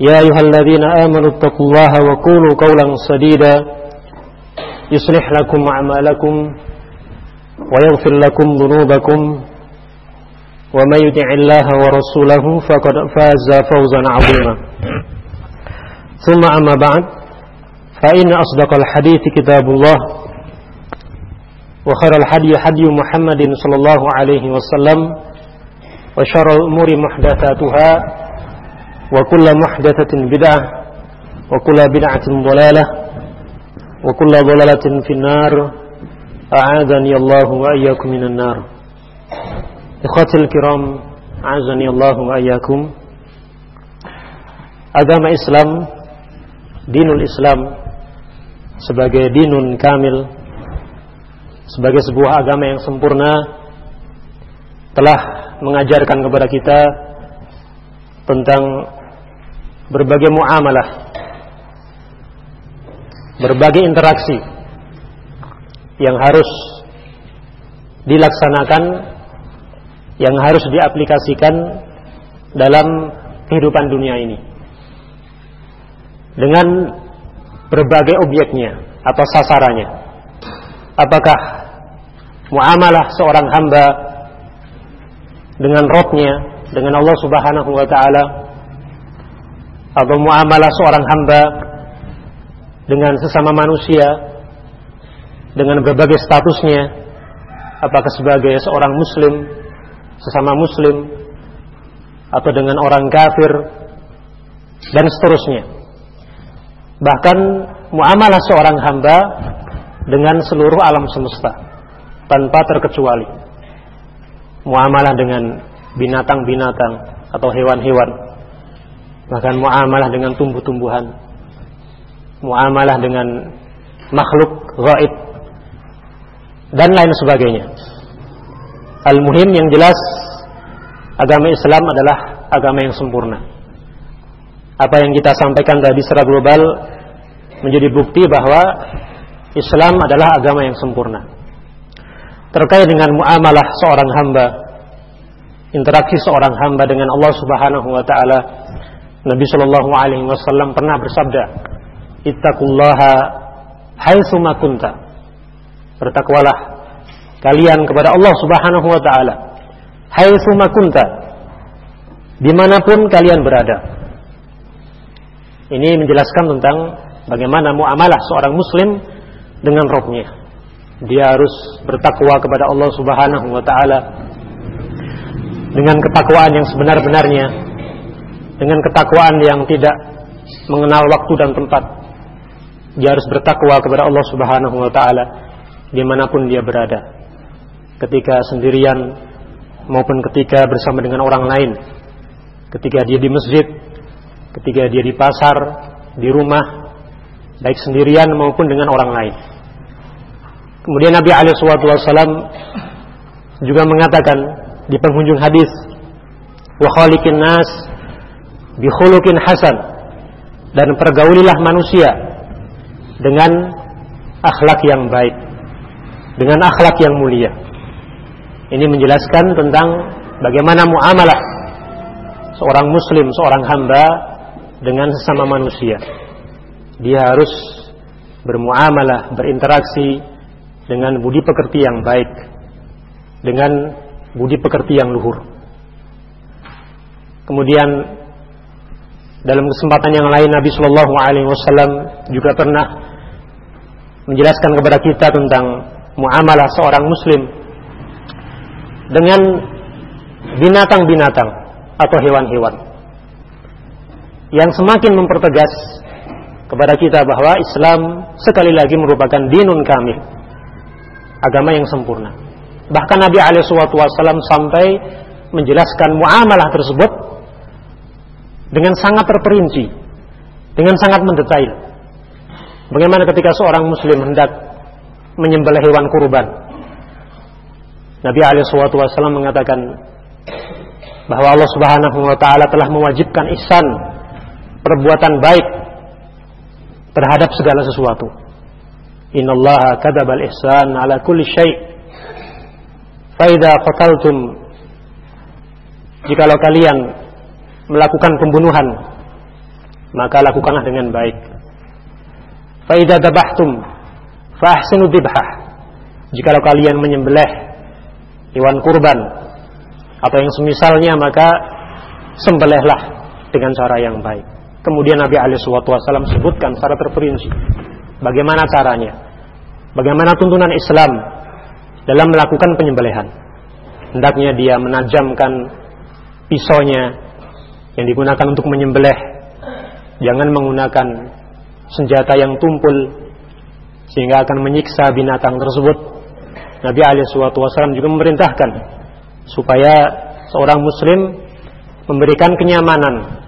يا أيها الذين آمنوا اتقوا الله وقولوا قولا سديدا يصلح لكم أعمالكم ويغفر لكم ذنوبكم ومن يطع الله ورسوله فقد فاز فوزا عظيما. ثم أما بعد فإن أصدق الحديث كتاب الله وخير الحدي حدي محمد صلى الله عليه وسلم وشر الأمور محدثاتها وكل محدثة بدعة وكل بدعة ضلالة وكل ضلالة في النار أعاذني الله وإياكم من النار إخوتي الكرام أعاذني الله وإياكم Agama Islam Dinul Islam Sebagai dinun kamil Sebagai sebuah agama yang sempurna Telah mengajarkan kepada kita Tentang Berbagai muamalah Berbagai interaksi Yang harus Dilaksanakan Yang harus diaplikasikan Dalam kehidupan dunia ini dengan berbagai objeknya atau sasarannya. Apakah muamalah seorang hamba dengan Robnya, dengan Allah Subhanahu wa taala atau muamalah seorang hamba dengan sesama manusia dengan berbagai statusnya apakah sebagai seorang muslim sesama muslim atau dengan orang kafir dan seterusnya. Bahkan muamalah seorang hamba dengan seluruh alam semesta tanpa terkecuali. Muamalah dengan binatang-binatang atau hewan-hewan bahkan muamalah dengan tumbuh-tumbuhan. Muamalah dengan makhluk gaib. Dan lain sebagainya. Al-muhim yang jelas agama Islam adalah agama yang sempurna. Apa yang kita sampaikan tadi secara global menjadi bukti bahwa Islam adalah agama yang sempurna. Terkait dengan muamalah seorang hamba, interaksi seorang hamba dengan Allah Subhanahu wa taala, Nabi Shallallahu alaihi wasallam pernah bersabda, "Ittaqullaha haitsu ma kunta." Bertakwalah kalian kepada Allah Subhanahu wa taala haitsu ma kunta. Di mana pun kalian berada, ini menjelaskan tentang bagaimana muamalah seorang muslim dengan rohnya. Dia harus bertakwa kepada Allah Subhanahu wa taala dengan ketakwaan yang sebenar-benarnya. Dengan ketakwaan yang tidak mengenal waktu dan tempat. Dia harus bertakwa kepada Allah Subhanahu wa taala di mana pun dia berada. Ketika sendirian maupun ketika bersama dengan orang lain. Ketika dia di masjid ketika dia di pasar, di rumah, baik sendirian maupun dengan orang lain. Kemudian Nabi Alaihissalam juga mengatakan di penghujung hadis, wa khaliqin nas bi khuluqin hasan dan pergaulilah manusia dengan akhlak yang baik, dengan akhlak yang mulia. Ini menjelaskan tentang bagaimana muamalah seorang muslim, seorang hamba dengan sesama manusia. Dia harus bermuamalah, berinteraksi dengan budi pekerti yang baik, dengan budi pekerti yang luhur. Kemudian dalam kesempatan yang lain Nabi Shallallahu Alaihi Wasallam juga pernah menjelaskan kepada kita tentang muamalah seorang muslim dengan binatang-binatang atau hewan-hewan yang semakin mempertegas kepada kita bahwa Islam sekali lagi merupakan dinun kamil agama yang sempurna. Bahkan Nabi Alaihissalam sampai menjelaskan muamalah tersebut dengan sangat terperinci dengan sangat mendetail bagaimana ketika seorang muslim hendak menyembelih hewan kurban Nabi Alaihissalam mengatakan bahwa Allah Subhanahu wa taala telah mewajibkan ihsan perbuatan baik terhadap segala sesuatu. Innallaha kadzabal ihsan ala kulli syai. Fa idza qataltum jikalau kalian melakukan pembunuhan maka lakukanlah dengan baik. Fa idza dabahtum fa dibhah. Jikalau kalian menyembelih hewan kurban atau yang semisalnya maka sembelihlah dengan cara yang baik. Kemudian Nabi alaihi sebutkan secara terperinci bagaimana caranya. Bagaimana tuntunan Islam dalam melakukan penyembelihan. Hendaknya dia menajamkan pisaunya yang digunakan untuk menyembelih. Jangan menggunakan senjata yang tumpul sehingga akan menyiksa binatang tersebut. Nabi wasallam juga memerintahkan supaya seorang muslim memberikan kenyamanan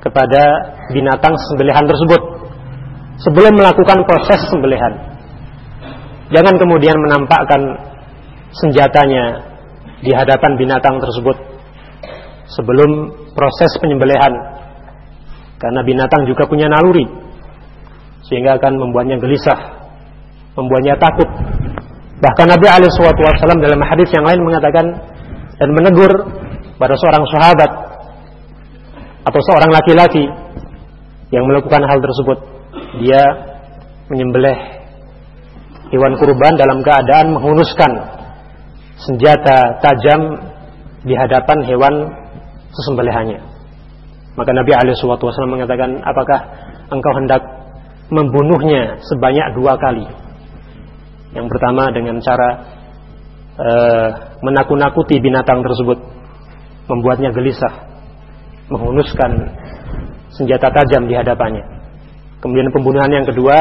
kepada binatang sembelihan tersebut sebelum melakukan proses sembelihan. Jangan kemudian menampakkan senjatanya di hadapan binatang tersebut sebelum proses penyembelihan. Karena binatang juga punya naluri sehingga akan membuatnya gelisah, membuatnya takut. Bahkan Nabi alaihi dalam hadis yang lain mengatakan dan menegur pada seorang sahabat atau seorang laki-laki yang melakukan hal tersebut dia menyembelih hewan kurban dalam keadaan menghunuskan senjata tajam di hadapan hewan sesembelihannya maka Nabi wasallam mengatakan apakah engkau hendak membunuhnya sebanyak dua kali yang pertama dengan cara uh, menakut-nakuti binatang tersebut, membuatnya gelisah, menghunuskan senjata tajam di hadapannya. Kemudian pembunuhan yang kedua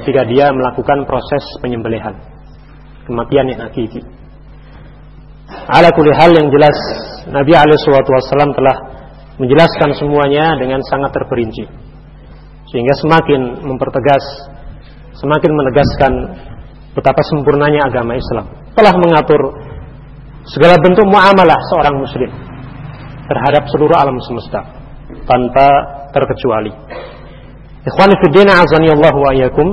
ketika dia melakukan proses penyembelihan, kematian yang hakiki. Ala kulli hal yang jelas Nabi alaihi telah menjelaskan semuanya dengan sangat terperinci. Sehingga semakin mempertegas, semakin menegaskan betapa sempurnanya agama Islam telah mengatur segala bentuk muamalah seorang muslim terhadap seluruh alam semesta tanpa terkecuali. Ikhwan Allah wa iyyakum.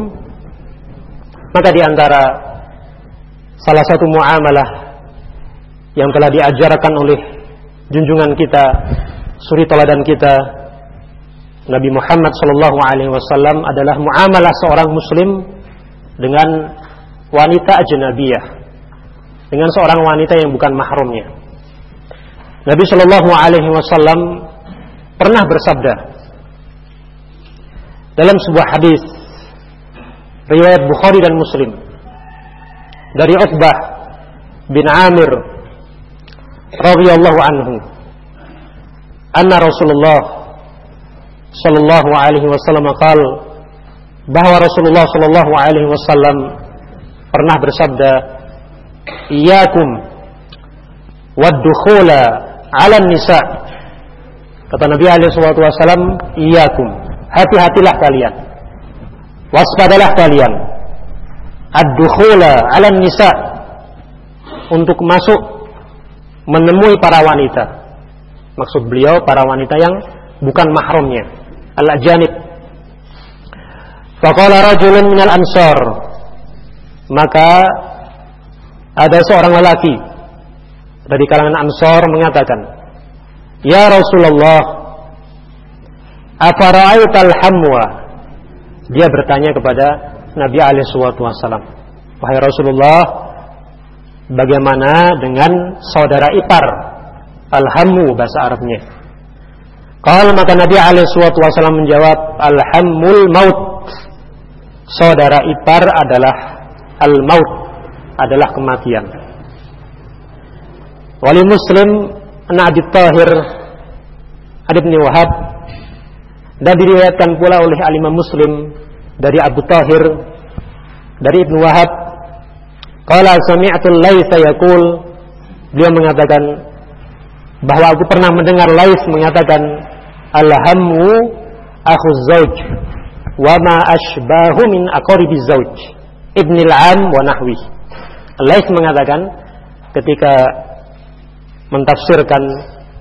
Maka di antara salah satu muamalah yang telah diajarkan oleh junjungan kita, suri teladan kita Nabi Muhammad sallallahu alaihi wasallam adalah muamalah seorang muslim dengan wanita ajnabiyah dengan seorang wanita yang bukan mahramnya. Nabi Shallallahu Alaihi Wasallam pernah bersabda dalam sebuah hadis riwayat Bukhari dan Muslim dari Uqbah bin Amir radhiyallahu anhu anna Rasulullah sallallahu alaihi wasallam qal bahwa Rasulullah sallallahu alaihi wasallam pernah bersabda Iyakum waddukhula ala nisa kata Nabi alaihi wasallam iyakum hati-hatilah kalian. Waspadalah kalian. Ad-dukhula ala nisa untuk masuk menemui para wanita. Maksud beliau para wanita yang bukan mahramnya. Al-ajanib faqala rajulun minal ansar. Maka ada seorang lelaki dari kalangan Ansor mengatakan, "Ya Rasulullah, afara'aital hamwa?" Dia bertanya kepada Nabi alaihi wasallam, "Wahai Rasulullah, bagaimana dengan saudara ipar alhamu bahasa Arabnya?" Kalau maka Nabi alaihi wasallam menjawab, "Alhamul maut." Saudara ipar adalah al-maut adalah kematian. Wali Muslim An Abi Tahir Ad bin Wahab dan diriwayatkan pula oleh Alimah Muslim dari Abu Tahir dari Ibnu Wahab Qala sami'tu Laitsa yaqul. Beliau mengatakan bahwa aku pernah mendengar Lais mengatakan alhamu akhu zauj wa ma ashbahu min aqaribi zauj ibnil am wa nahwi. Lais mengatakan ketika mentafsirkan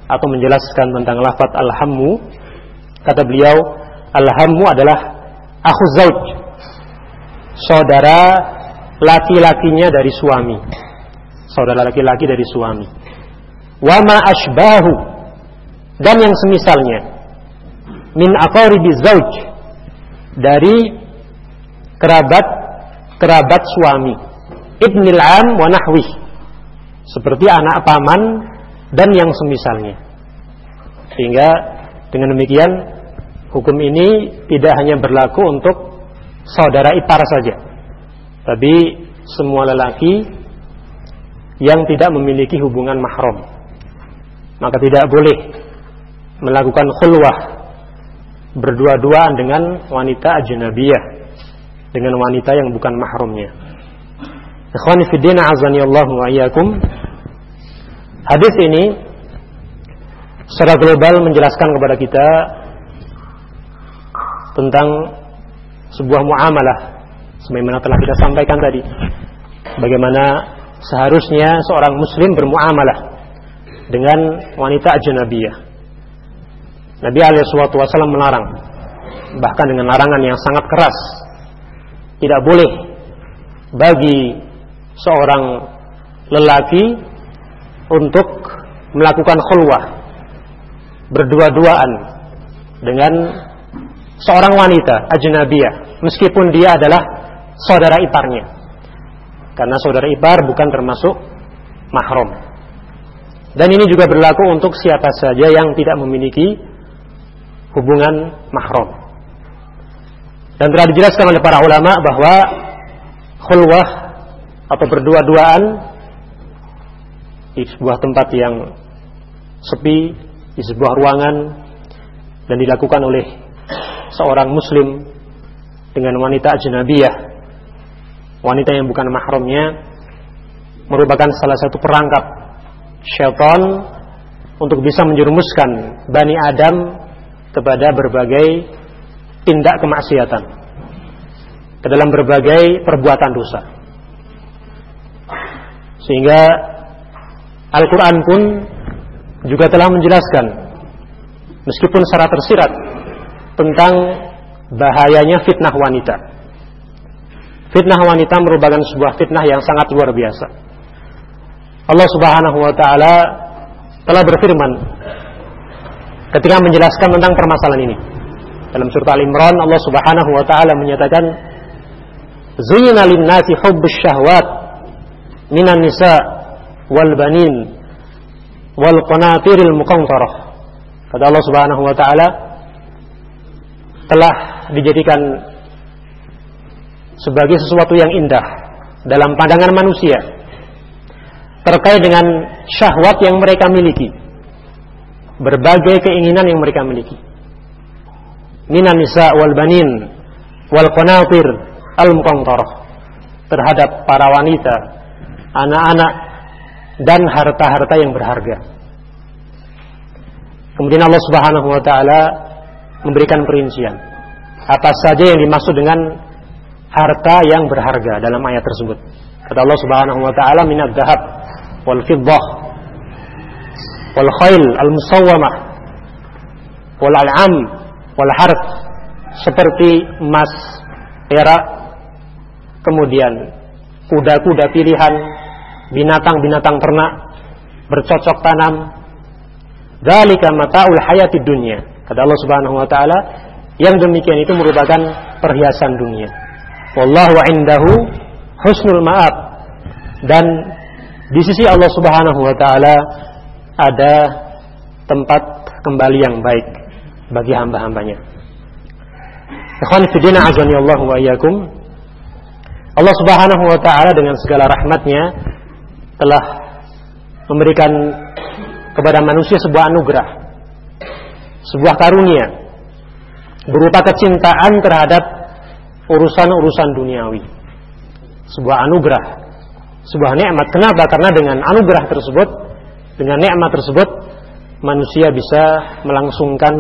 atau menjelaskan tentang lafaz alhamu kata beliau alhamu adalah akhu zauj saudara laki-lakinya dari suami. Saudara laki-laki dari suami. Wama ashbahu. Dan yang semisalnya. Min aqaribi zauj dari kerabat kerabat suami. Ibnil am wa nahwi seperti anak paman dan yang semisalnya. Sehingga dengan demikian hukum ini tidak hanya berlaku untuk saudara ipar saja tapi semua lelaki yang tidak memiliki hubungan mahram maka tidak boleh melakukan khulwah berdua-duaan dengan wanita ajnabiyah dengan wanita yang bukan mahramnya. Ikhwani fi din azani Allah wa iyyakum. Hadis ini secara global menjelaskan kepada kita tentang sebuah muamalah sebagaimana telah kita sampaikan tadi. Bagaimana seharusnya seorang muslim bermuamalah dengan wanita ajnabiyah. Nabi alaihi wasallam melarang bahkan dengan larangan yang sangat keras. Tidak boleh bagi seorang lelaki untuk melakukan khulwah berdua-duaan dengan seorang wanita ajnabiyah meskipun dia adalah saudara iparnya. Karena saudara ipar bukan termasuk mahram. Dan ini juga berlaku untuk siapa saja yang tidak memiliki hubungan mahram. Dan telah dijelaskan oleh para ulama bahwa khulwah atau berdua-duaan di sebuah tempat yang sepi, di sebuah ruangan dan dilakukan oleh seorang muslim dengan wanita ajnabiyah, wanita yang bukan mahramnya merupakan salah satu perangkap syaitan untuk bisa menjerumuskan Bani Adam kepada berbagai tindak kemaksiatan. Ke dalam berbagai perbuatan dosa. Sehingga Al-Quran pun juga telah menjelaskan meskipun secara tersirat tentang bahayanya fitnah wanita fitnah wanita merupakan sebuah fitnah yang sangat luar biasa Allah Subhanahu wa taala telah berfirman ketika menjelaskan tentang permasalahan ini. Dalam surat Al-Imran Allah Subhanahu wa taala menyatakan Zuyyina lin-nasi hubbus syahwat minan nisa wal banin wal qanatiril muqantarah. Kata Allah Subhanahu wa taala telah dijadikan sebagai sesuatu yang indah dalam pandangan manusia terkait dengan syahwat yang mereka miliki. Berbagai keinginan yang mereka miliki. Minan nisa wal banin wal qanatir al terhadap para wanita, anak-anak dan harta-harta yang berharga. Kemudian Allah Subhanahu wa taala memberikan perincian apa saja yang dimaksud dengan harta yang berharga dalam ayat tersebut. Kata Allah Subhanahu wa taala minad dahab wal fiddah wal khail al musawwamah wal al'am wal harf seperti emas, perak, kemudian kuda-kuda pilihan, binatang-binatang ternak, bercocok tanam. Dzalika mataul hayati dunia. Kata Allah Subhanahu wa taala, yang demikian itu merupakan perhiasan dunia. Wallahu indahu husnul ma'ab. Dan di sisi Allah Subhanahu wa taala ada tempat kembali yang baik bagi hamba-hambanya. Ikhwan fillah azani Allah wa iyyakum. Allah Subhanahu wa taala dengan segala rahmatnya telah memberikan kepada manusia sebuah anugerah, sebuah karunia berupa kecintaan terhadap urusan-urusan duniawi. Sebuah anugerah, sebuah nikmat. Kenapa? Karena dengan anugerah tersebut, dengan nikmat tersebut, manusia bisa melangsungkan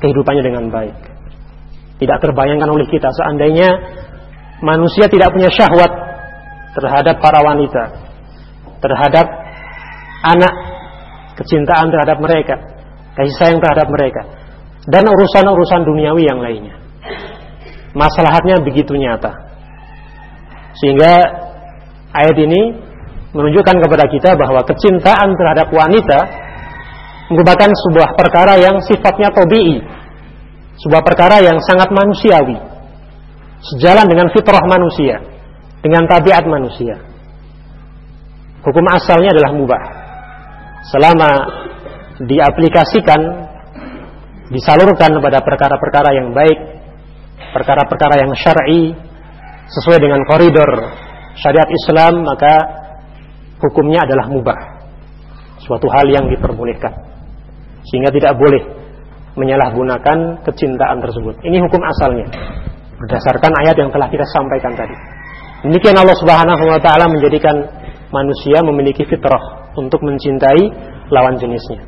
kehidupannya dengan baik. Tidak terbayangkan oleh kita seandainya manusia tidak punya syahwat terhadap para wanita, terhadap anak, kecintaan terhadap mereka, kasih sayang terhadap mereka, dan urusan-urusan duniawi yang lainnya. Masalahnya begitu nyata. Sehingga ayat ini menunjukkan kepada kita bahwa kecintaan terhadap wanita merupakan sebuah perkara yang sifatnya tobi'i, sebuah perkara yang sangat manusiawi, sejalan dengan fitrah manusia, dengan tabiat manusia. Hukum asalnya adalah mubah. Selama diaplikasikan, disalurkan kepada perkara-perkara yang baik, perkara-perkara yang syar'i sesuai dengan koridor syariat Islam, maka hukumnya adalah mubah. Suatu hal yang diperbolehkan. Sehingga tidak boleh menyalahgunakan kecintaan tersebut. Ini hukum asalnya berdasarkan ayat yang telah kita sampaikan tadi. Demikian Allah Subhanahu wa taala menjadikan manusia memiliki fitrah untuk mencintai lawan jenisnya.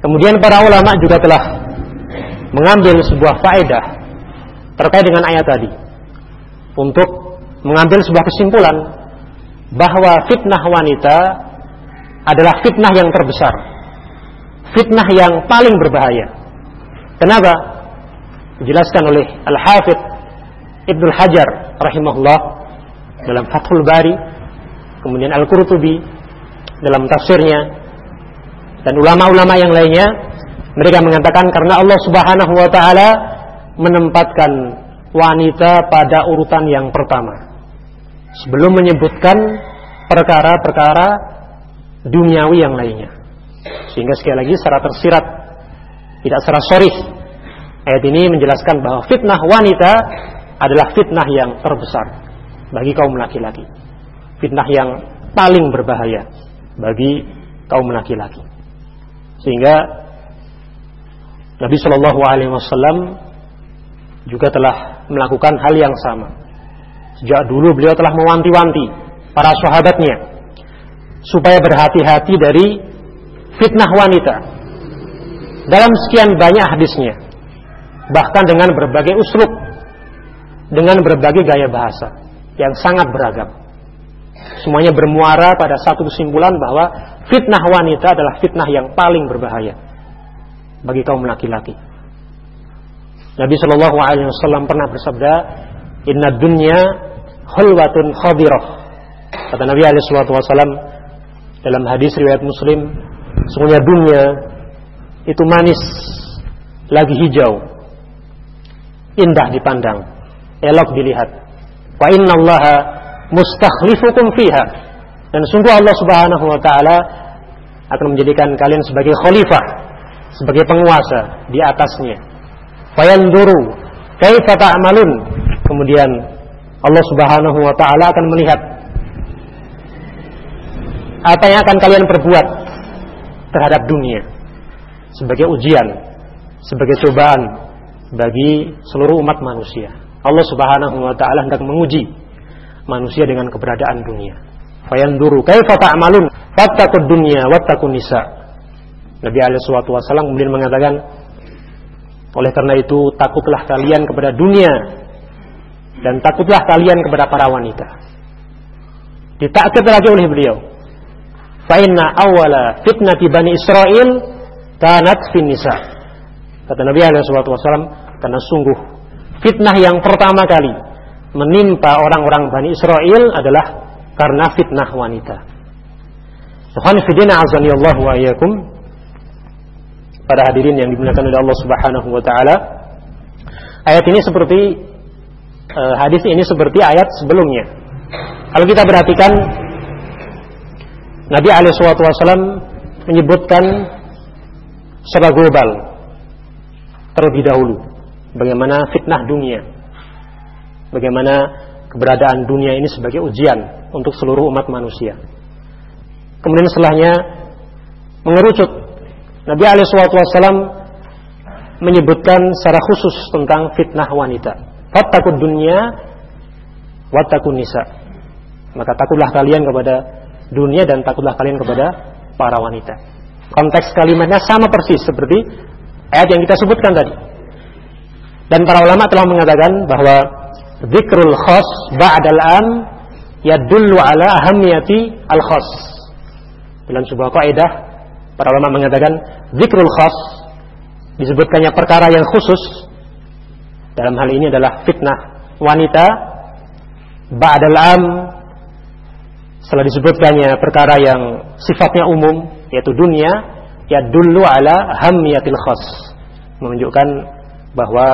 Kemudian para ulama juga telah mengambil sebuah faedah terkait dengan ayat tadi untuk mengambil sebuah kesimpulan bahwa fitnah wanita adalah fitnah yang terbesar. Fitnah yang paling berbahaya. Kenapa? Dijelaskan oleh Al-Hafidh Ibnu Hajar rahimahullah dalam Fathul Bari, kemudian Al-Qurtubi dalam tafsirnya dan ulama-ulama yang lainnya mereka mengatakan karena Allah Subhanahu wa taala menempatkan wanita pada urutan yang pertama sebelum menyebutkan perkara-perkara duniawi yang lainnya. Sehingga sekali lagi secara tersirat tidak secara sorry ayat ini menjelaskan bahwa fitnah wanita adalah fitnah yang terbesar bagi kaum laki-laki. Fitnah yang paling berbahaya bagi kaum laki-laki. Sehingga Nabi Shallallahu Alaihi Wasallam juga telah melakukan hal yang sama. Sejak dulu beliau telah mewanti-wanti para sahabatnya supaya berhati-hati dari fitnah wanita. Dalam sekian banyak hadisnya, bahkan dengan berbagai uslub dengan berbagai gaya bahasa yang sangat beragam. Semuanya bermuara pada satu kesimpulan bahwa fitnah wanita adalah fitnah yang paling berbahaya bagi kaum laki-laki. Nabi Shallallahu Alaihi Wasallam pernah bersabda, Inna dunya hulwatun khadirah. Kata Nabi Alaihi Wasallam dalam hadis riwayat Muslim, semuanya dunia itu manis, lagi hijau, indah dipandang elok dilihat. Wa inna Allah mustakhlifukum fiha. Dan sungguh Allah Subhanahu wa taala akan menjadikan kalian sebagai khalifah, sebagai penguasa di atasnya. Fayanduru kaifa ta'malun. Kemudian Allah Subhanahu wa taala akan melihat apa yang akan kalian perbuat terhadap dunia sebagai ujian, sebagai cobaan bagi seluruh umat manusia. Allah Subhanahu wa taala hendak menguji manusia dengan keberadaan dunia. Fayanduru kaifa ta'malun fattaqud dunya wattaqun nisa. Nabi alaihi wasallam kemudian mengatakan oleh karena itu takutlah kalian kepada dunia dan takutlah kalian kepada para wanita. Ditakkid lagi oleh beliau. Fa inna awwala fitnati bani Israel kanat fin nisa. Kata Nabi wasallam karena sungguh fitnah yang pertama kali menimpa orang-orang Bani Israel adalah karena fitnah wanita. Tuhan fidina azani Allah wa iyyakum. Para hadirin yang dimuliakan oleh Allah Subhanahu wa taala. Ayat ini seperti uh, hadis ini seperti ayat sebelumnya. Kalau kita perhatikan Nabi alaihi wasallam menyebutkan secara global terlebih dahulu bagaimana fitnah dunia, bagaimana keberadaan dunia ini sebagai ujian untuk seluruh umat manusia. Kemudian setelahnya mengerucut Nabi alaihi wasallam menyebutkan secara khusus tentang fitnah wanita. Fattakud dunia wattaqun nisa. Maka takutlah kalian kepada dunia dan takutlah kalian kepada para wanita. Konteks kalimatnya sama persis seperti ayat yang kita sebutkan tadi. Dan para ulama telah mengatakan bahwa zikrul khas ba'dal am yadullu ala ahamiyati al khas. Dalam sebuah kaidah para ulama mengatakan zikrul khas disebutkannya perkara yang khusus. Dalam hal ini adalah fitnah wanita. Ba'dal am setelah disebutkannya perkara yang sifatnya umum yaitu dunia ya dulu ala hamiyatil khas. Menunjukkan bahwa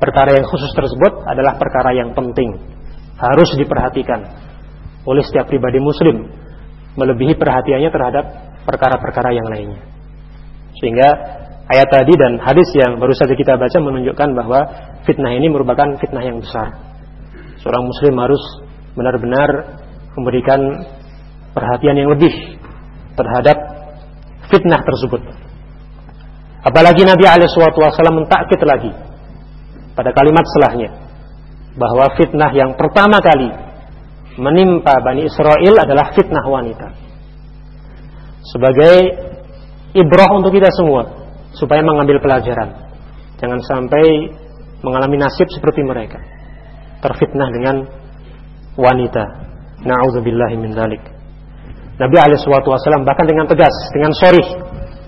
perkara yang khusus tersebut adalah perkara yang penting. Harus diperhatikan oleh setiap pribadi muslim. Melebihi perhatiannya terhadap perkara-perkara yang lainnya sehingga ayat tadi dan hadis yang baru saja kita baca menunjukkan bahwa fitnah ini merupakan fitnah yang besar seorang muslim harus benar-benar memberikan perhatian yang lebih terhadap fitnah tersebut. Apalagi Nabi Alaihissalam mentakkit lagi pada kalimat setelahnya bahwa fitnah yang pertama kali menimpa Bani Israel adalah fitnah wanita. Sebagai ibrah untuk kita semua supaya mengambil pelajaran. Jangan sampai mengalami nasib seperti mereka. Terfitnah dengan wanita. Na'udzubillahi min dzalik. Nabi Wasallam bahkan dengan tegas, dengan sorry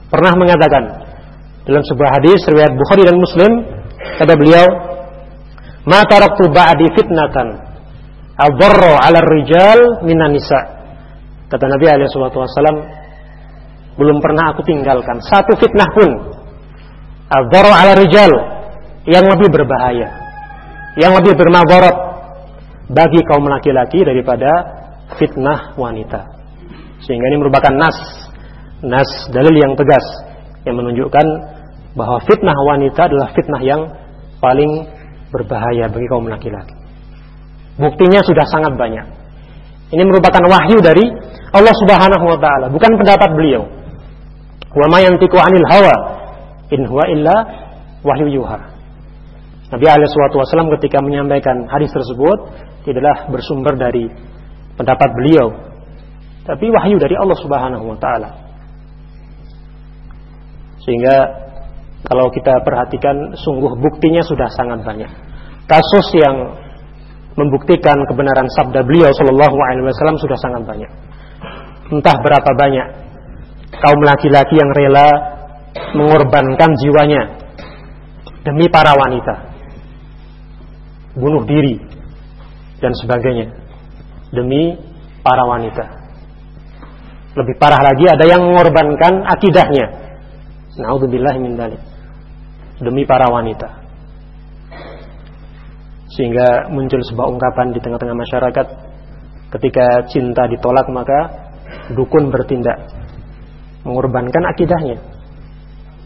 pernah mengatakan dalam sebuah hadis riwayat Bukhari dan Muslim kata beliau, "Ma taraktu ba'di fitnatan adarra 'ala rijal minan nisa." Kata Nabi Wasallam, belum pernah aku tinggalkan satu fitnah pun adarra 'ala rijal yang lebih berbahaya, yang lebih bermadarat bagi kaum laki-laki daripada fitnah wanita. Sehingga ini merupakan nas, nas dalil yang tegas yang menunjukkan bahwa fitnah wanita adalah fitnah yang paling berbahaya bagi kaum laki-laki. Buktinya sudah sangat banyak. Ini merupakan wahyu dari Allah Subhanahu wa taala, bukan pendapat beliau. Wa ma yantiqu 'anil hawa in huwa illa wahyu yuha. Nabi alaihi wasallam ketika menyampaikan hadis tersebut tidaklah bersumber dari pendapat beliau tapi wahyu dari Allah Subhanahu wa taala. Sehingga kalau kita perhatikan sungguh buktinya sudah sangat banyak. Kasus yang membuktikan kebenaran sabda beliau Shallallahu alaihi wasallam sudah sangat banyak. Entah berapa banyak kaum laki-laki yang rela mengorbankan jiwanya demi para wanita. Bunuh diri dan sebagainya demi para wanita. Lebih parah lagi ada yang mengorbankan akidahnya. Nauzubillah min dalik. Demi para wanita. Sehingga muncul sebuah ungkapan di tengah-tengah masyarakat ketika cinta ditolak maka dukun bertindak mengorbankan akidahnya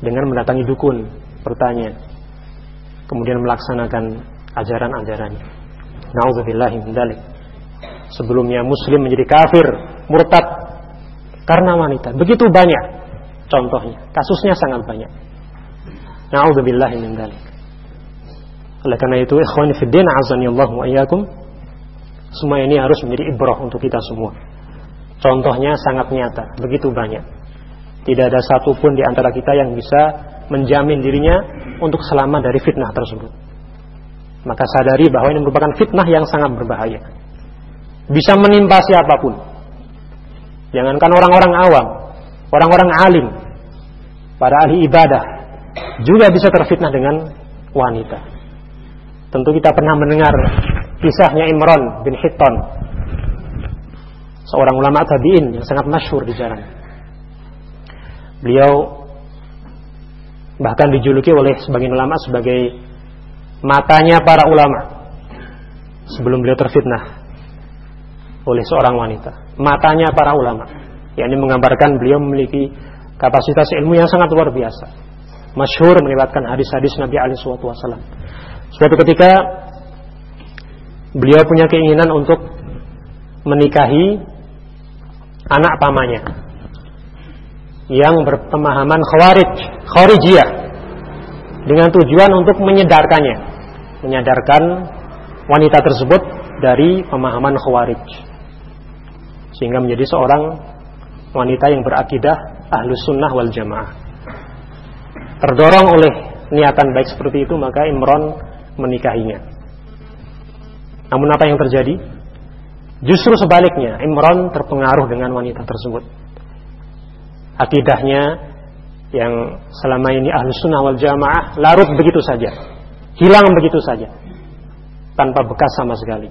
dengan mendatangi dukun bertanya kemudian melaksanakan ajaran-ajarannya. Nauzubillah min. Sebelumnya muslim menjadi kafir, murtad karena wanita. Begitu banyak contohnya. Kasusnya sangat banyak. Nauzubillah min. Oleh karena itu, ikhwani fi din Allah wa. Semua ini harus menjadi ibrah untuk kita semua. Contohnya sangat nyata, begitu banyak. Tidak ada satupun di antara kita yang bisa menjamin dirinya untuk selamat dari fitnah tersebut. Maka sadari bahwa ini merupakan fitnah yang sangat berbahaya. Bisa menimpa siapa pun. Jangankan orang-orang awam, orang-orang alim, para ahli ibadah juga bisa terfitnah dengan wanita. Tentu kita pernah mendengar kisahnya Imran bin Hitton, seorang ulama tabi'in yang sangat masyhur di jalan. Beliau bahkan dijuluki oleh sebagian ulama sebagai matanya para ulama sebelum beliau terfitnah oleh seorang wanita. Matanya para ulama. Yang ini menggambarkan beliau memiliki kapasitas ilmu yang sangat luar biasa. Masyhur meriwayatkan hadis-hadis Nabi alaihi wasallam. Suatu ketika beliau punya keinginan untuk menikahi anak pamannya yang berpemahaman khawarij, khawarijiyah dengan tujuan untuk menyedarkannya, menyadarkan wanita tersebut dari pemahaman khawarij sehingga menjadi seorang wanita yang berakidah ahlus sunnah wal jamaah. Terdorong oleh niatan baik seperti itu maka Imron menikahinya. Namun apa yang terjadi? Justru sebaliknya Imron terpengaruh dengan wanita tersebut akidahnya yang selama ini ahlus sunnah wal jamaah larut begitu saja hilang begitu saja tanpa bekas sama sekali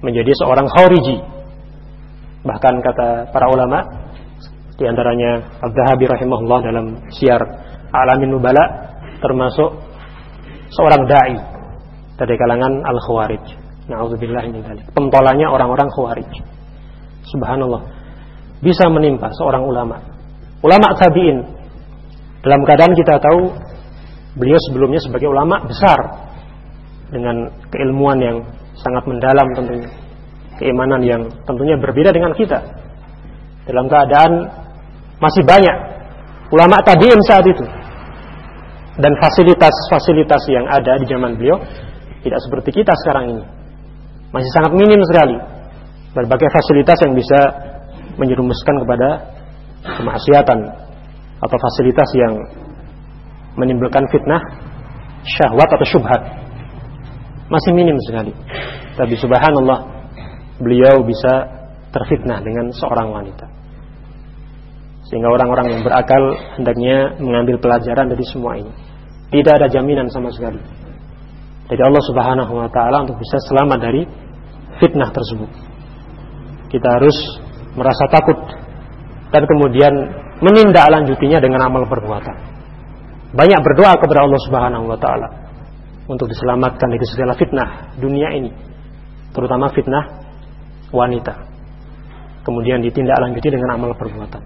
menjadi seorang khawariji bahkan kata para ulama di antaranya Abdahabi rahimahullah dalam siar Alamin Nubala termasuk seorang dai dari kalangan al-khawarij. Nauzubillah min dzalik. Pentolannya orang-orang khawarij. Subhanallah. Bisa menimpa seorang ulama. Ulama tabi'in dalam keadaan kita tahu beliau sebelumnya sebagai ulama besar dengan keilmuan yang sangat mendalam tentunya. Keimanan yang tentunya berbeda dengan kita. Dalam keadaan masih banyak ulama tabi'in saat itu dan fasilitas-fasilitas yang ada di zaman beliau tidak seperti kita sekarang ini. Masih sangat minim sekali berbagai fasilitas yang bisa menjerumuskan kepada kemaksiatan atau fasilitas yang menimbulkan fitnah, syahwat atau syubhat. Masih minim sekali. Tapi subhanallah beliau bisa terfitnah dengan seorang wanita. Sehingga orang-orang yang berakal hendaknya mengambil pelajaran dari semua ini. Tidak ada jaminan sama sekali dari Allah Subhanahu wa taala untuk bisa selamat dari fitnah tersebut. Kita harus merasa takut dan kemudian menindaklanjutinya dengan amal perbuatan. Banyak berdoa kepada Allah Subhanahu wa taala untuk diselamatkan dari segala fitnah dunia ini, terutama fitnah wanita. Kemudian ditindaklanjuti dengan amal perbuatan.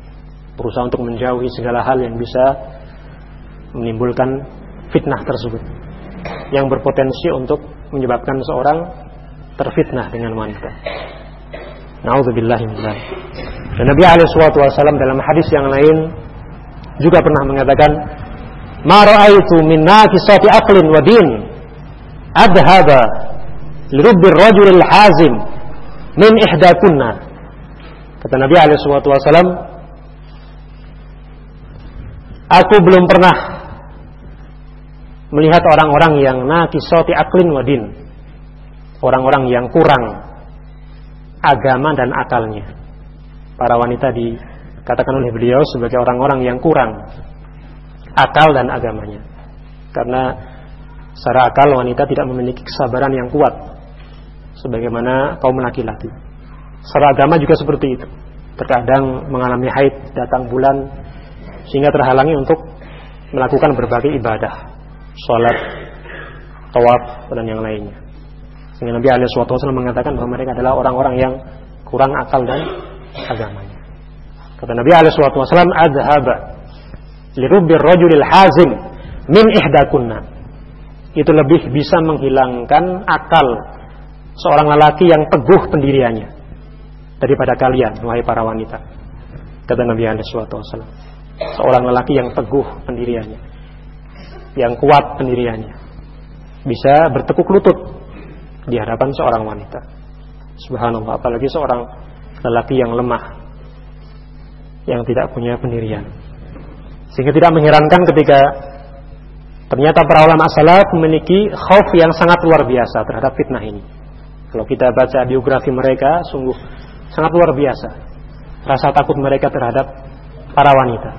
Berusaha untuk menjauhi segala hal yang bisa menimbulkan fitnah tersebut yang berpotensi untuk menyebabkan seorang terfitnah dengan wanita. Nauzubillahi Dan Nabi alaihi wasallam dalam hadis yang lain juga pernah mengatakan, "Ma ra'aitu min naqisati aqlin wa din adhaba lirubbi ar-rajul al-hazim min ihdakunna." Kata Nabi alaihi wasallam, "Aku belum pernah melihat orang-orang yang nakisoti aklin wadin orang-orang yang kurang agama dan akalnya. Para wanita dikatakan oleh beliau sebagai orang-orang yang kurang akal dan agamanya. Karena secara akal wanita tidak memiliki kesabaran yang kuat sebagaimana kaum laki-laki. Secara agama juga seperti itu. Terkadang mengalami haid datang bulan sehingga terhalangi untuk melakukan berbagai ibadah sholat, tawaf dan yang lainnya. Sehingga Nabi Wasallam mengatakan bahwa mereka adalah orang-orang yang kurang akal dan agamanya. Kata Nabi Wasallam, "Adhaba lirubir rajulil hazim min ihdakunna." Itu lebih bisa menghilangkan akal seorang lelaki yang teguh pendiriannya daripada kalian, wahai para wanita. Kata Nabi Wasallam, seorang lelaki yang teguh pendiriannya yang kuat pendiriannya bisa bertekuk lutut di hadapan seorang wanita. Subhanallah apalagi seorang lelaki yang lemah yang tidak punya pendirian. Sehingga tidak mengherankan ketika ternyata para ulama salaf memiliki khauf yang sangat luar biasa terhadap fitnah ini. Kalau kita baca biografi mereka sungguh sangat luar biasa rasa takut mereka terhadap para wanita.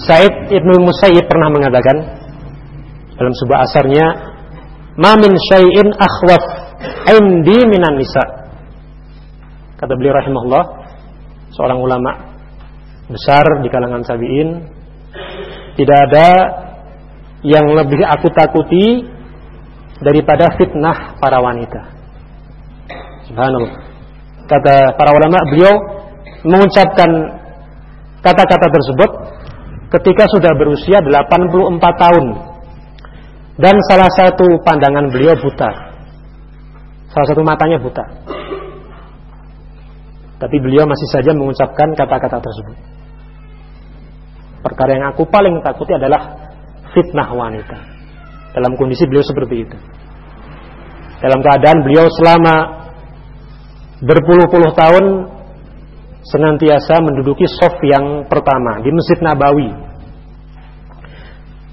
Said Ibnu Musayyib pernah mengatakan dalam sebuah asarnya, "Ma min syai'in akhwaf indi minan nisa." Kata beliau rahimahullah, seorang ulama besar di kalangan tabi'in, tidak ada yang lebih aku takuti daripada fitnah para wanita. Subhanallah. Kata para ulama, beliau mengucapkan kata-kata tersebut ketika sudah berusia 84 tahun dan salah satu pandangan beliau buta Salah satu matanya buta. Tapi beliau masih saja mengucapkan kata-kata tersebut. Perkara yang aku paling takuti adalah fitnah wanita. Dalam kondisi beliau seperti itu. Dalam keadaan beliau selama berpuluh-puluh tahun senantiasa menduduki sof yang pertama di Masjid Nabawi.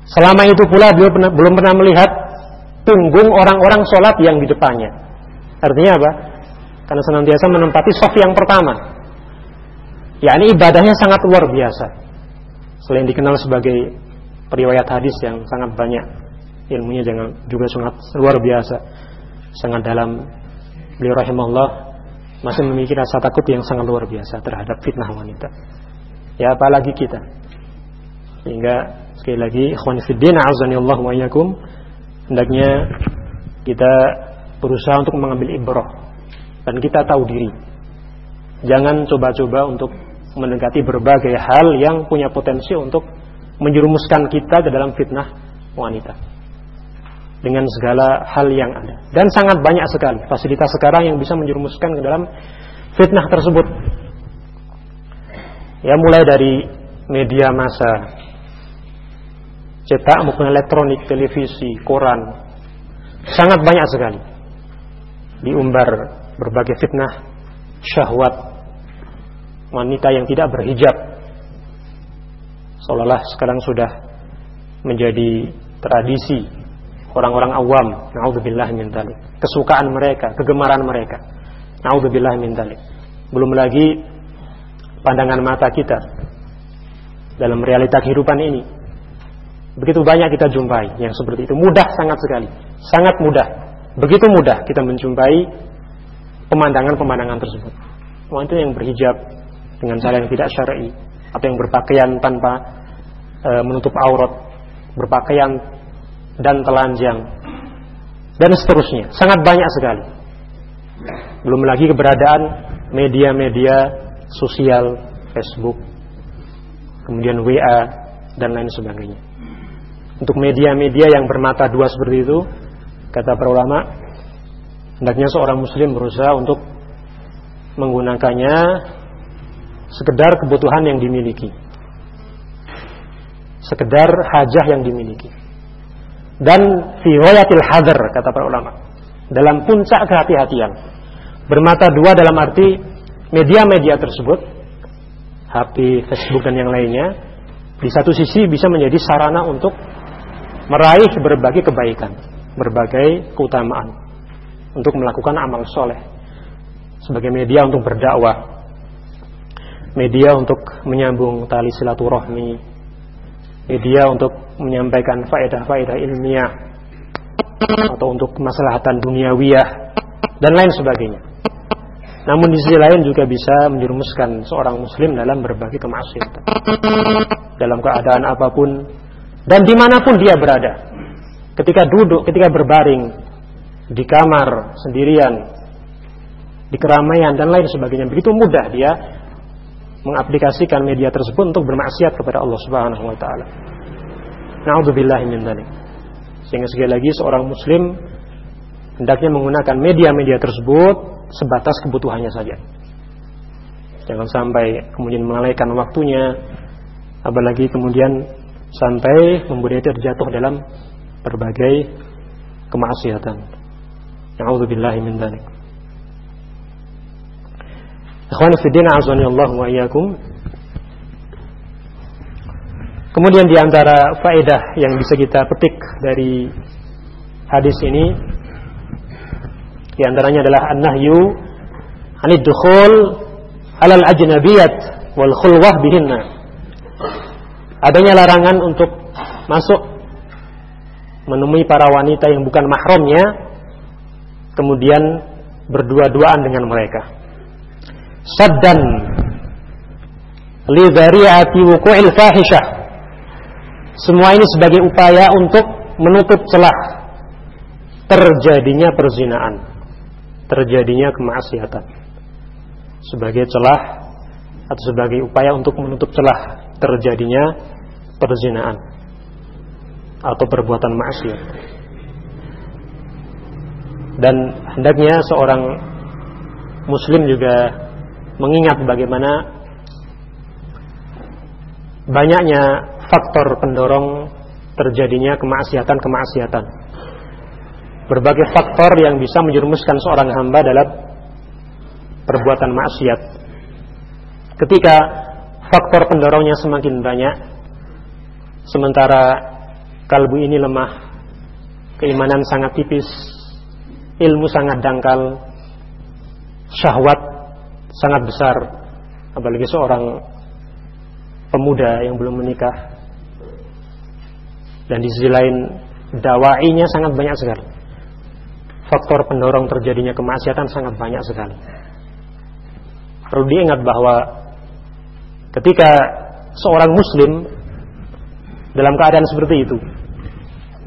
Selama itu pula beliau pernah, belum pernah melihat punggung orang-orang sholat yang di depannya. Artinya apa? Karena senantiasa menempati sof yang pertama. Ya ini ibadahnya sangat luar biasa. Selain dikenal sebagai periwayat hadis yang sangat banyak, ilmunya jangan juga sangat luar biasa, sangat dalam. Beliau rahimahullah masih memiliki rasa takut yang sangat luar biasa terhadap fitnah wanita. Ya apalagi kita. Sehingga sekali lagi ikhwan fillah azanillahu wa iyyakum. Hendaknya kita berusaha untuk mengambil ibrah dan kita tahu diri. Jangan coba-coba untuk mendekati berbagai hal yang punya potensi untuk menjerumuskan kita ke dalam fitnah wanita. Dengan segala hal yang ada. Dan sangat banyak sekali fasilitas sekarang yang bisa menjerumuskan ke dalam fitnah tersebut. Ya mulai dari media massa cetak maupun elektronik televisi koran. Sangat banyak sekali. Diumbar berbagai fitnah syahwat wanita yang tidak berhijab. Seolah-olah sekarang sudah menjadi tradisi orang-orang awam. Naudzubillah min dzalik kesukaan mereka kegemaran mereka. Naudzubillah min dzalik belum lagi pandangan mata kita dalam realita kehidupan ini begitu banyak kita jumpai yang seperti itu. Mudah sangat sekali. Sangat mudah. Begitu mudah kita menjumpai pemandangan-pemandangan tersebut. Wanita yang berhijab dengan cara yang tidak syar'i. Atau yang berpakaian tanpa e, menutup aurat. Berpakaian dan telanjang. Dan seterusnya. Sangat banyak sekali. Belum lagi keberadaan media-media sosial Facebook kemudian WA dan lain sebagainya untuk media-media yang bermata dua seperti itu kata para ulama hendaknya seorang muslim berusaha untuk menggunakannya sekedar kebutuhan yang dimiliki. Sekedar hajah yang dimiliki. Dan fi ghayatil hadar kata para ulama dalam puncak kehati-hatian. Bermata dua dalam arti media-media tersebut HP, Facebook dan yang lainnya di satu sisi bisa menjadi sarana untuk meraih berbagai kebaikan berbagai keutamaan untuk melakukan amal soleh sebagai media untuk berdakwah media untuk menyambung tali silaturahmi media untuk menyampaikan faedah-faedah ilmiah atau untuk kemaslahatan duniawiyah dan lain sebagainya. Namun di sisi lain juga bisa menjerumuskan seorang muslim dalam berbagai kemaksiatan. Dalam keadaan apa pun dan di mana pun dia berada. Ketika duduk, ketika berbaring di kamar sendirian, di keramaian dan lain sebagainya. Begitu mudah dia mengaplikasikan media tersebut untuk bermaksiat kepada Allah Subhanahu wa taala. Nauzubillahi min dzalik. Sehingga sekali lagi seorang muslim hendaknya menggunakan media-media tersebut sebatas kebutuhannya saja. Jangan sampai kemudian melalaikan waktunya apalagi kemudian sampai membuat dia terjatuh dalam berbagai kemaksiatan. Nauzubillahi min dzalik. Ikhwan Fiddin azani Allah wa iyyakum. Kemudian di antara faedah yang bisa kita petik dari hadis ini di antaranya adalah an-nahyu anid dukhul alal ajnabiyat wal khulwah bihinna. Adanya larangan untuk masuk menemui para wanita yang bukan mahramnya kemudian berdua-duaan dengan mereka. Saddan li dzari'ati wuqu'il semua ini sebagai upaya untuk menutup celah terjadinya perzinaan terjadinya kemaksiatan sebagai celah atau sebagai upaya untuk menutup celah terjadinya perzinaan atau perbuatan maksiat Dan hendaknya seorang muslim juga mengingat bagaimana banyaknya faktor pendorong terjadinya kemaksiatan-kemaksiatan. Berbagai faktor yang bisa menjerumuskan seorang hamba dalam perbuatan maksiat. Ketika faktor pendorongnya semakin banyak, sementara kalbu ini lemah, keimanan sangat tipis, ilmu sangat dangkal, syahwat sangat besar, apalagi seorang pemuda yang belum menikah. Dan di sisi lain dawainya sangat banyak sekali. Faktor pendorong terjadinya kemaksiatan sangat banyak sekali. Perlu diingat bahwa ketika seorang muslim dalam keadaan seperti itu,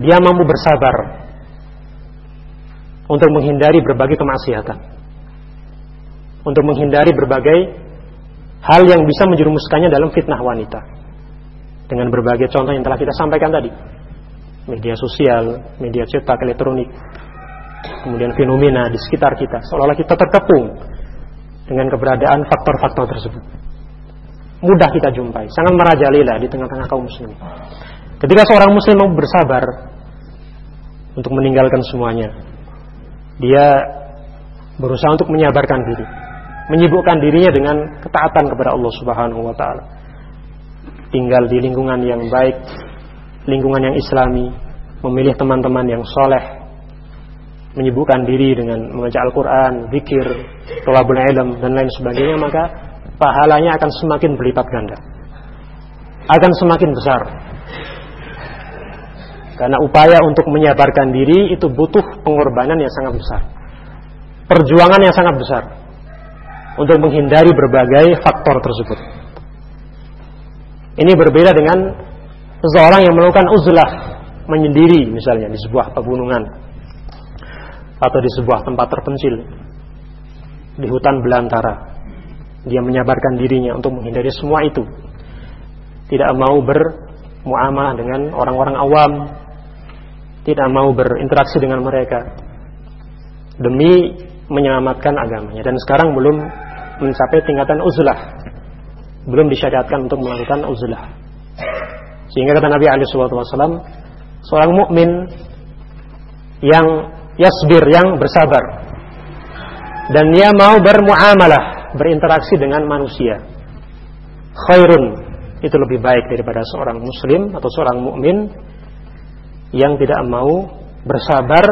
dia mampu bersabar untuk menghindari berbagai kemaksiatan. Untuk menghindari berbagai hal yang bisa menjerumuskannya dalam fitnah wanita. Dengan berbagai contoh yang telah kita sampaikan tadi. Media sosial, media cetak, elektronik, kemudian fenomena di sekitar kita. Seolah-olah kita terkepung dengan keberadaan faktor-faktor tersebut. Mudah kita jumpai, sangat merajalela di tengah-tengah kaum muslimin. Ketika seorang muslim mau bersabar untuk meninggalkan semuanya, dia berusaha untuk menyabarkan diri, menyibukkan dirinya dengan ketaatan kepada Allah Subhanahu wa taala. Tinggal di lingkungan yang baik, lingkungan yang islami, memilih teman-teman yang soleh, menyibukkan diri dengan membaca Al-Quran, zikir, tolabul ilm, dan lain sebagainya, maka pahalanya akan semakin berlipat ganda. Akan semakin besar. Karena upaya untuk menyabarkan diri itu butuh pengorbanan yang sangat besar. Perjuangan yang sangat besar. Untuk menghindari berbagai faktor tersebut. Ini berbeda dengan seseorang yang melakukan uzlah menyendiri misalnya di sebuah pegunungan atau di sebuah tempat terpencil di hutan belantara. Dia menyabarkan dirinya untuk menghindari semua itu. Tidak mau bermuamalah dengan orang-orang awam, tidak mau berinteraksi dengan mereka. Demi menyelamatkan agamanya. Dan sekarang belum mencapai tingkatan uzlah. Belum disyariatkan untuk melakukan uzlah. Sehingga kata Nabi alaihi wasallam seorang mukmin yang yasbir yang bersabar. Dan dia mau bermuamalah berinteraksi dengan manusia khairun itu lebih baik daripada seorang muslim atau seorang mukmin yang tidak mau bersabar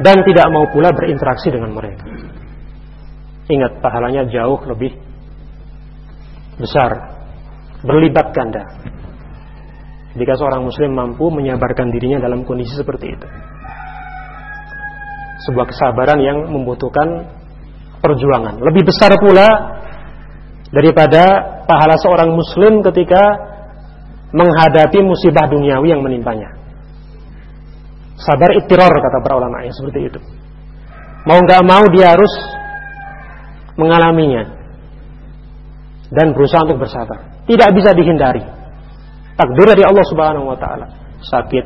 dan tidak mau pula berinteraksi dengan mereka. Ingat pahalanya jauh lebih besar, berlibat ganda. Jika seorang muslim mampu menyabarkan dirinya dalam kondisi seperti itu. Sebuah kesabaran yang membutuhkan perjuangan. Lebih besar pula daripada pahala seorang muslim ketika menghadapi musibah duniawi yang menimpanya. Sabar ittiror kata para ulama yang seperti itu. Mau nggak mau dia harus mengalaminya dan berusaha untuk bersabar. Tidak bisa dihindari. Takdir dari Allah Subhanahu wa taala. Sakit,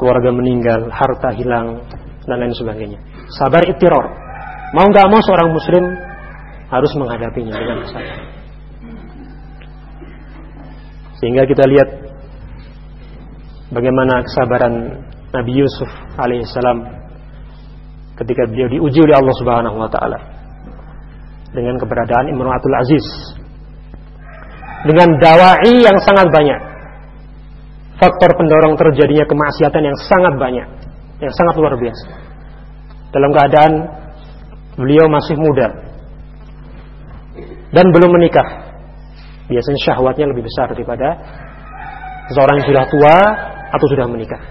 keluarga meninggal, harta hilang dan lain sebagainya. Sabar ittiror. Mau nggak mau seorang muslim harus menghadapinya dengan sabar. Sehingga kita lihat bagaimana kesabaran Nabi Yusuf alaihissalam ketika beliau diuji oleh Allah Subhanahu wa taala dengan keberadaan Imratul Aziz. Dengan dawai yang sangat banyak. Faktor pendorong terjadinya kemaksiatan yang sangat banyak yang sangat luar biasa. Dalam keadaan beliau masih muda dan belum menikah biasanya syahwatnya lebih besar daripada seorang yang sudah tua atau sudah menikah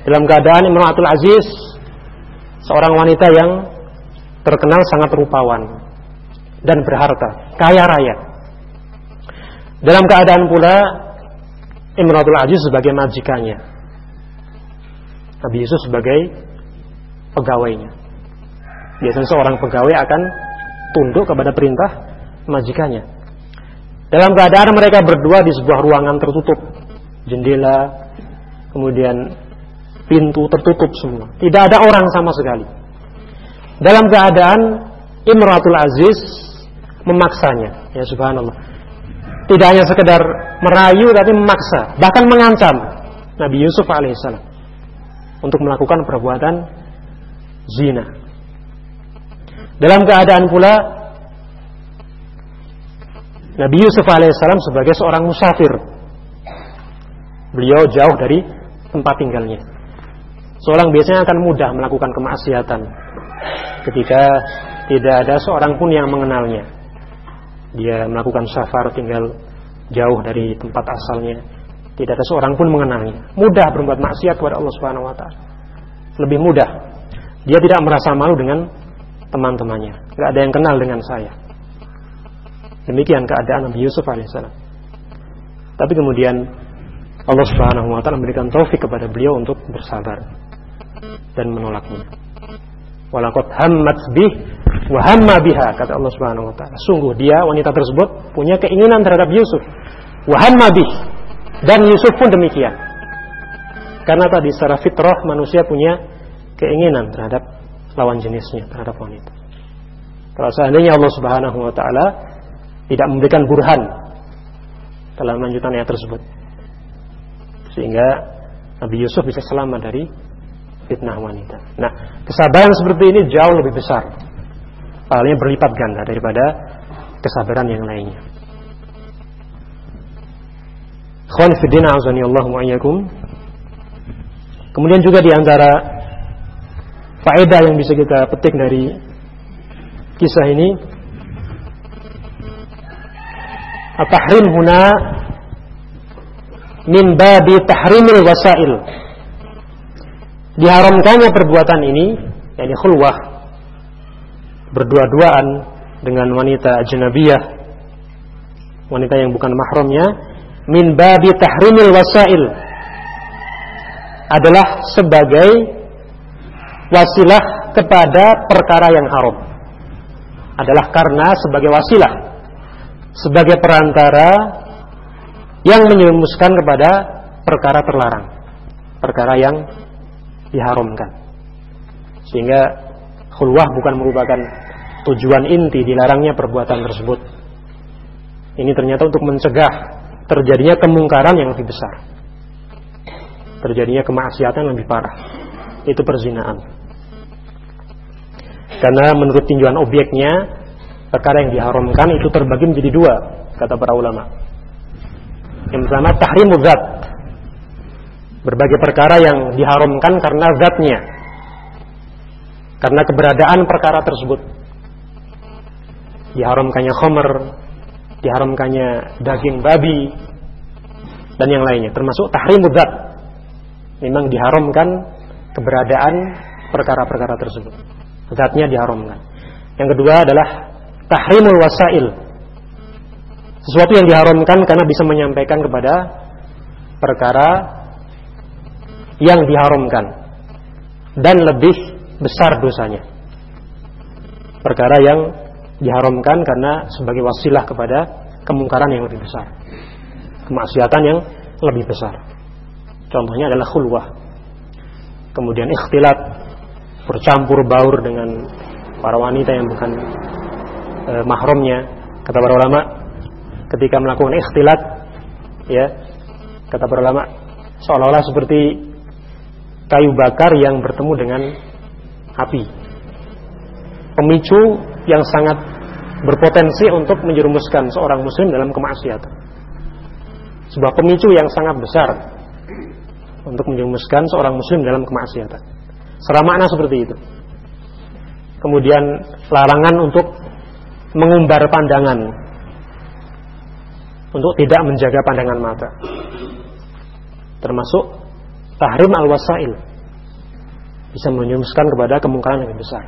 dalam keadaan Imratul Aziz seorang wanita yang terkenal sangat rupawan dan berharta, kaya raya. Dalam keadaan pula Imratul Aziz sebagai majikannya. Nabi Yusuf sebagai pegawainya. Biasanya seorang pegawai akan tunduk kepada perintah majikannya. Dalam keadaan mereka berdua di sebuah ruangan tertutup, jendela, kemudian pintu tertutup semua. Tidak ada orang sama sekali. Dalam keadaan Imratul Aziz memaksanya, ya subhanallah. Tidak hanya sekedar merayu tapi memaksa, bahkan mengancam Nabi Yusuf alaihissalam untuk melakukan perbuatan zina. Dalam keadaan pula Nabi Yusuf alaihissalam sebagai seorang musafir. Beliau jauh dari tempat tinggalnya. Seorang biasanya akan mudah melakukan kemaksiatan ketika tidak ada seorang pun yang mengenalnya. Dia melakukan safar tinggal jauh dari tempat asalnya. Tidak ada seorang pun mengenalnya. Mudah berbuat maksiat kepada Allah Subhanahu wa taala. Lebih mudah. Dia tidak merasa malu dengan teman-temannya. Tidak ada yang kenal dengan saya. Demikian keadaan Nabi Yusuf alaihissalam. Tapi kemudian Allah Subhanahu wa taala memberikan taufik kepada beliau untuk bersabar dan menolaknya. Walaqad hammat bih wa hamma biha kata Allah Subhanahu wa taala. Sungguh dia wanita tersebut punya keinginan terhadap Yusuf. Wa hamma bih dan Yusuf pun demikian. Karena tadi secara fitrah manusia punya keinginan terhadap lawan jenisnya, terhadap wanita. Kalau seandainya Allah Subhanahu wa taala tidak memberikan burhan dalam lanjutan ayat tersebut. Sehingga Nabi Yusuf bisa selamat dari fitnah wanita. Nah, kesabaran seperti ini jauh lebih besar. Pahalanya berlipat ganda daripada kesabaran yang lainnya. Khwan fiddina azani Kemudian juga di antara faedah yang bisa kita petik dari kisah ini At-tahrim huna min babi tahrimil wasail. Diharamkannya perbuatan ini, yakni khulwah, berdua-duaan dengan wanita ajnabiyah, wanita yang bukan mahramnya, min babi tahrimil wasail adalah sebagai wasilah kepada perkara yang haram. Adalah karena sebagai wasilah sebagai perantara yang menyerumuskan kepada perkara terlarang, perkara yang diharamkan. Sehingga khulwah bukan merupakan tujuan inti dilarangnya perbuatan tersebut. Ini ternyata untuk mencegah terjadinya kemungkaran yang lebih besar. Terjadinya kemaksiatan yang lebih parah. Itu perzinaan. Karena menurut tinjauan objeknya perkara yang diharamkan itu terbagi menjadi dua kata para ulama. Yang pertama tahrimu zat. Berbagai perkara yang diharamkan karena zatnya. Karena keberadaan perkara tersebut. Diharamkannya khomer, diharamkannya daging babi dan yang lainnya termasuk tahrimu zat. Memang diharamkan keberadaan perkara-perkara tersebut. Zatnya diharamkan. Yang kedua adalah tahrimul wasail. Sesuatu yang diharamkan karena bisa menyampaikan kepada perkara yang diharamkan dan lebih besar dosanya. Perkara yang diharamkan karena sebagai wasilah kepada kemungkaran yang lebih besar. Kemaksiatan yang lebih besar. Contohnya adalah khulwah. Kemudian ikhtilat bercampur baur dengan para wanita yang bukan e, mahramnya kata para ulama. Ketika melakukan ikhtilat ya kata para ulama seolah-olah seperti kayu bakar yang bertemu dengan api. Pemicu yang sangat berpotensi untuk menjerumuskan seorang muslim dalam kemaksiatan. Sebuah pemicu yang sangat besar untuk menjerumuskan seorang muslim dalam kemaksiatan secara makna seperti itu kemudian larangan untuk mengumbar pandangan untuk tidak menjaga pandangan mata. Termasuk tahrim al-wasail bisa menyemuskan kepada kemungkaran yang besar.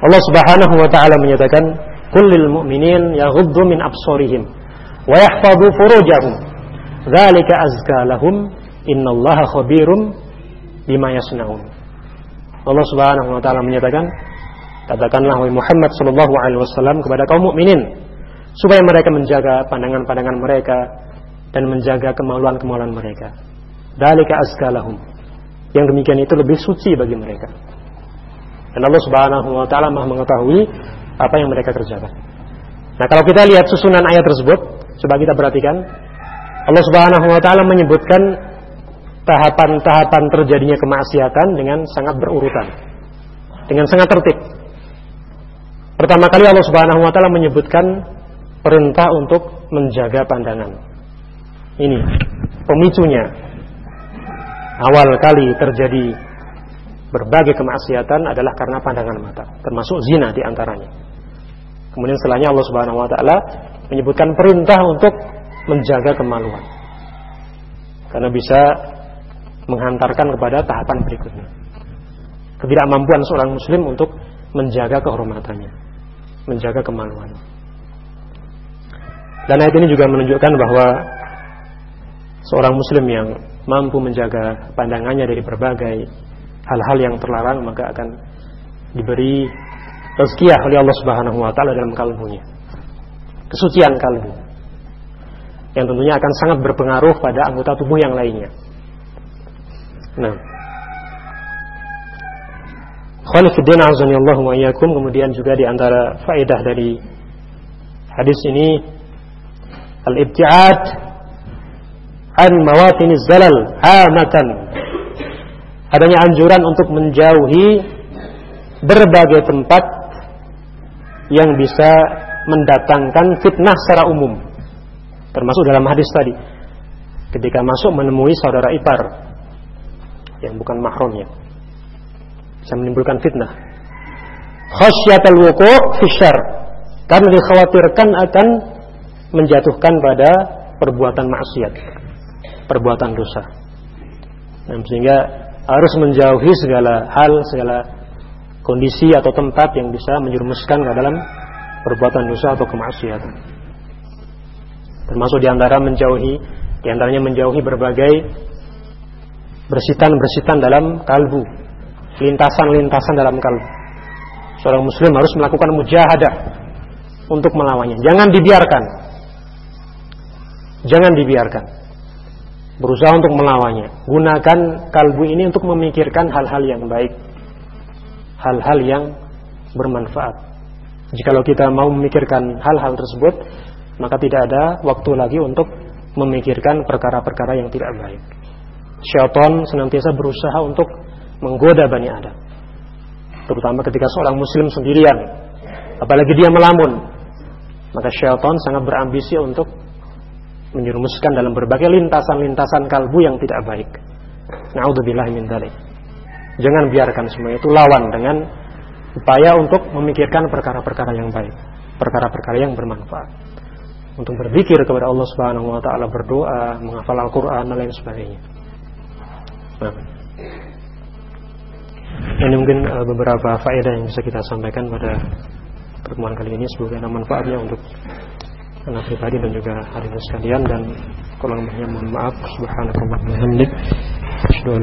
Allah Subhanahu wa taala menyatakan, "Kullil mu'minin yaghuddu min absarihim wa yahfazu furujahum. Dzalika azka lahum. Innallaha khabirum bima yasnaun." Allah Subhanahu wa taala menyatakan, Katakanlah wahai Muhammad sallallahu alaihi wasallam kepada kaum mukminin supaya mereka menjaga pandangan-pandangan mereka dan menjaga kemaluan-kemaluan mereka. Dalika azkalahum. yang demikian itu lebih suci bagi mereka. Dan Allah Subhanahu wa taala Maha mengetahui apa yang mereka kerjakan. Nah, kalau kita lihat susunan ayat tersebut, coba kita perhatikan. Allah Subhanahu wa taala menyebutkan tahapan-tahapan terjadinya kemaksiatan dengan sangat berurutan. Dengan sangat tertib. Pertama kali Allah Subhanahu wa taala menyebutkan perintah untuk menjaga pandangan. Ini pemicunya. Awal kali terjadi berbagai kemaksiatan adalah karena pandangan mata, termasuk zina di antaranya. Kemudian setelahnya Allah Subhanahu wa taala menyebutkan perintah untuk menjaga kemaluan. Karena bisa menghantarkan kepada tahapan berikutnya. Ketidakmampuan seorang muslim untuk menjaga kehormatannya, menjaga kemaluan. Dan ayat ini juga menunjukkan bahwa seorang muslim yang mampu menjaga pandangannya dari berbagai hal-hal yang terlarang maka akan diberi tazkiyah oleh Allah Subhanahu wa taala dalam kalbunya. Kesucian kalbu. Yang tentunya akan sangat berpengaruh pada anggota tubuh yang lainnya. Nah. Khalifuddin azanillahu wa iyyakum. Kemudian juga di antara faedah dari hadis ini al-ibtiad an mawatin zalal amatan adanya anjuran untuk menjauhi berbagai tempat yang bisa mendatangkan fitnah secara umum. Termasuk dalam hadis tadi. Ketika masuk menemui saudara ipar yang bukan mahramnya bisa menimbulkan fitnah khasyatal wuqu' fi syarr karena dikhawatirkan akan menjatuhkan pada perbuatan maksiat, perbuatan dosa. Dan sehingga harus menjauhi segala hal, segala kondisi atau tempat yang bisa menjerumuskan ke dalam perbuatan dosa atau kemaksiatan. Termasuk di antara menjauhi, di antaranya menjauhi berbagai bersitan-bersitan dalam kalbu, lintasan-lintasan dalam kalbu. Seorang muslim harus melakukan mujahadah untuk melawannya. Jangan dibiarkan Jangan dibiarkan. Berusaha untuk melawannya. Gunakan kalbu ini untuk memikirkan hal-hal yang baik. Hal-hal yang bermanfaat. Jikalau kita mau memikirkan hal-hal tersebut, maka tidak ada waktu lagi untuk memikirkan perkara-perkara yang tidak baik. Syaitan senantiasa berusaha untuk menggoda Bani Adam. Terutama ketika seorang muslim sendirian. Apalagi dia melamun. Maka syaitan sangat berambisi untuk menyerumuskan dalam berbagai lintasan-lintasan kalbu yang tidak baik. Naudzubillah min dzalik. Jangan biarkan semua itu lawan dengan upaya untuk memikirkan perkara-perkara yang baik, perkara-perkara yang bermanfaat. Untuk berzikir kepada Allah Subhanahu wa taala, berdoa, menghafal Al-Qur'an dan lain sebagainya. Nah. Ini mungkin uh, beberapa faedah yang bisa kita sampaikan pada pertemuan kali ini. Semoga ada manfaatnya untuk anak pribadi dan juga hadirin sekalian. Dan kurang lebihnya mohon maaf. Subhanallahi wa bihamdihi asyhadu an